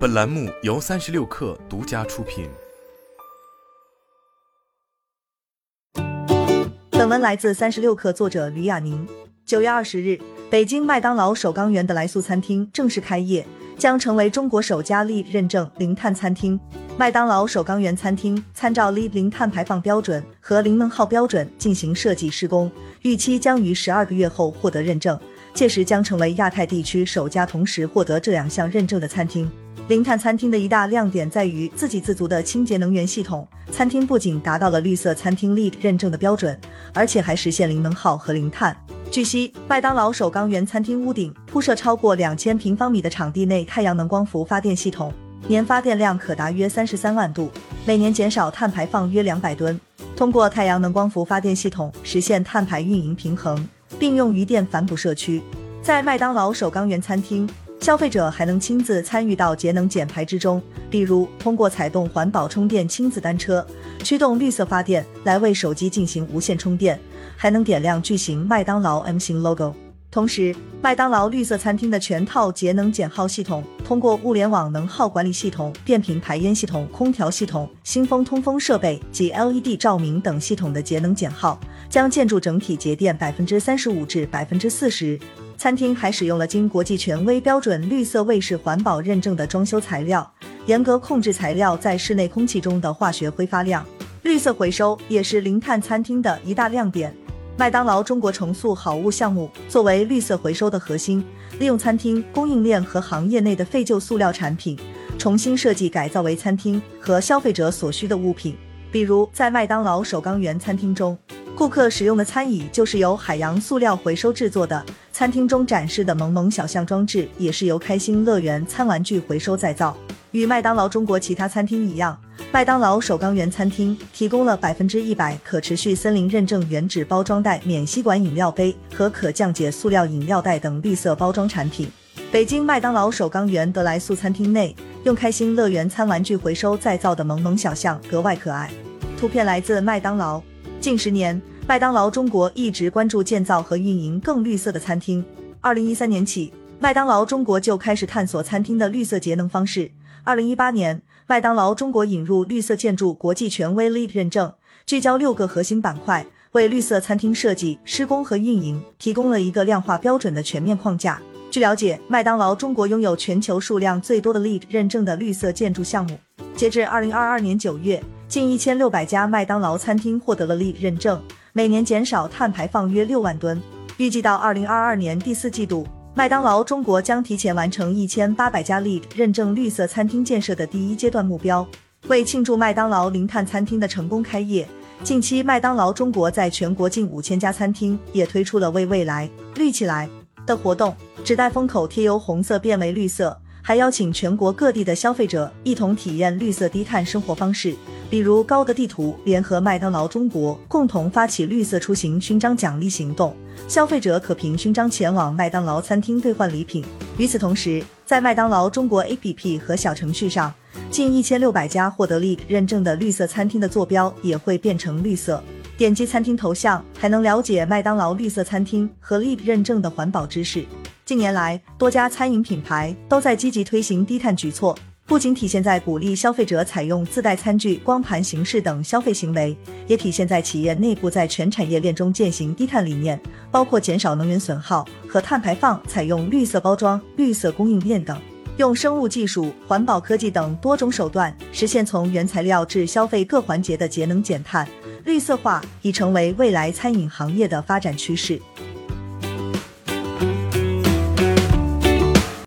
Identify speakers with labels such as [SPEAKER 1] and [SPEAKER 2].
[SPEAKER 1] 本栏目由三十六氪独家出品。
[SPEAKER 2] 本文来自三十六氪，作者吕亚宁。九月二十日，北京麦当劳首钢园的来素餐厅正式开业，将成为中国首家 LEED 认证零碳餐厅。麦当劳首钢园餐厅参照 LEED 零碳排放标准和零能耗标准进行设计施工，预期将于十二个月后获得认证。届时将成为亚太地区首家同时获得这两项认证的餐厅。零碳餐厅的一大亮点在于自给自足的清洁能源系统。餐厅不仅达到了绿色餐厅 LEED 认证的标准，而且还实现零能耗和零碳。据悉，麦当劳首钢园餐厅屋顶铺设超过两千平方米的场地内太阳能光伏发电系统，年发电量可达约三十三万度，每年减少碳排放约两百吨。通过太阳能光伏发电系统实现碳排运营平衡。并用余电反哺社区。在麦当劳首钢园餐厅，消费者还能亲自参与到节能减排之中，比如通过采动环保充电亲子单车，驱动绿色发电来为手机进行无线充电，还能点亮巨型麦当劳 M 型 logo。同时，麦当劳绿色餐厅的全套节能减耗系统，通过物联网能耗管理系统、变频排烟系统、空调系统、新风通风设备及 LED 照明等系统的节能减耗，将建筑整体节电百分之三十五至百分之四十。餐厅还使用了经国际权威标准绿色卫士环保认证的装修材料，严格控制材料在室内空气中的化学挥发量。绿色回收也是零碳餐厅的一大亮点。麦当劳中国重塑好物项目作为绿色回收的核心，利用餐厅供应链和行业内的废旧塑料产品，重新设计改造为餐厅和消费者所需的物品。比如，在麦当劳首钢园餐厅中，顾客使用的餐椅就是由海洋塑料回收制作的。餐厅中展示的萌萌小象装置也是由开心乐园餐玩具回收再造。与麦当劳中国其他餐厅一样。麦当劳首钢园餐厅提供了百分之一百可持续森林认证原纸包装袋、免吸管饮料杯和可降解塑料饮料袋等绿色包装产品。北京麦当劳首钢园德来素餐厅内，用开心乐园餐玩具回收再造的萌萌小象格外可爱。图片来自麦当劳。近十年，麦当劳中国一直关注建造和运营更绿色的餐厅。二零一三年起，麦当劳中国就开始探索餐厅的绿色节能方式。二零一八年。麦当劳中国引入绿色建筑国际权威 LEED 认证，聚焦六个核心板块，为绿色餐厅设计、施工和运营提供了一个量化标准的全面框架。据了解，麦当劳中国拥有全球数量最多的 LEED 认证的绿色建筑项目。截至二零二二年九月，近一千六百家麦当劳餐厅获得了 LEED 认证，每年减少碳排放约六万吨。预计到二零二二年第四季度。麦当劳中国将提前完成一千八百家 LEED 认证绿色餐厅建设的第一阶段目标。为庆祝麦当劳零碳餐厅的成功开业，近期麦当劳中国在全国近五千家餐厅也推出了“为未来绿起来”的活动，纸袋封口贴由红色变为绿色，还邀请全国各地的消费者一同体验绿色低碳生活方式。比如高德地图联合麦当劳中国共同发起绿色出行勋章奖励行动，消费者可凭勋章前往麦当劳餐厅兑换礼品。与此同时，在麦当劳中国 APP 和小程序上，近一千六百家获得 LEED 认证的绿色餐厅的坐标也会变成绿色。点击餐厅头像，还能了解麦当劳绿色餐厅和 LEED 认证的环保知识。近年来，多家餐饮品牌都在积极推行低碳举措。不仅体现在鼓励消费者采用自带餐具、光盘形式等消费行为，也体现在企业内部在全产业链中践行低碳理念，包括减少能源损耗和碳排放、采用绿色包装、绿色供应链等，用生物技术、环保科技等多种手段，实现从原材料至消费各环节的节能减碳。绿色化已成为未来餐饮行业的发展趋势。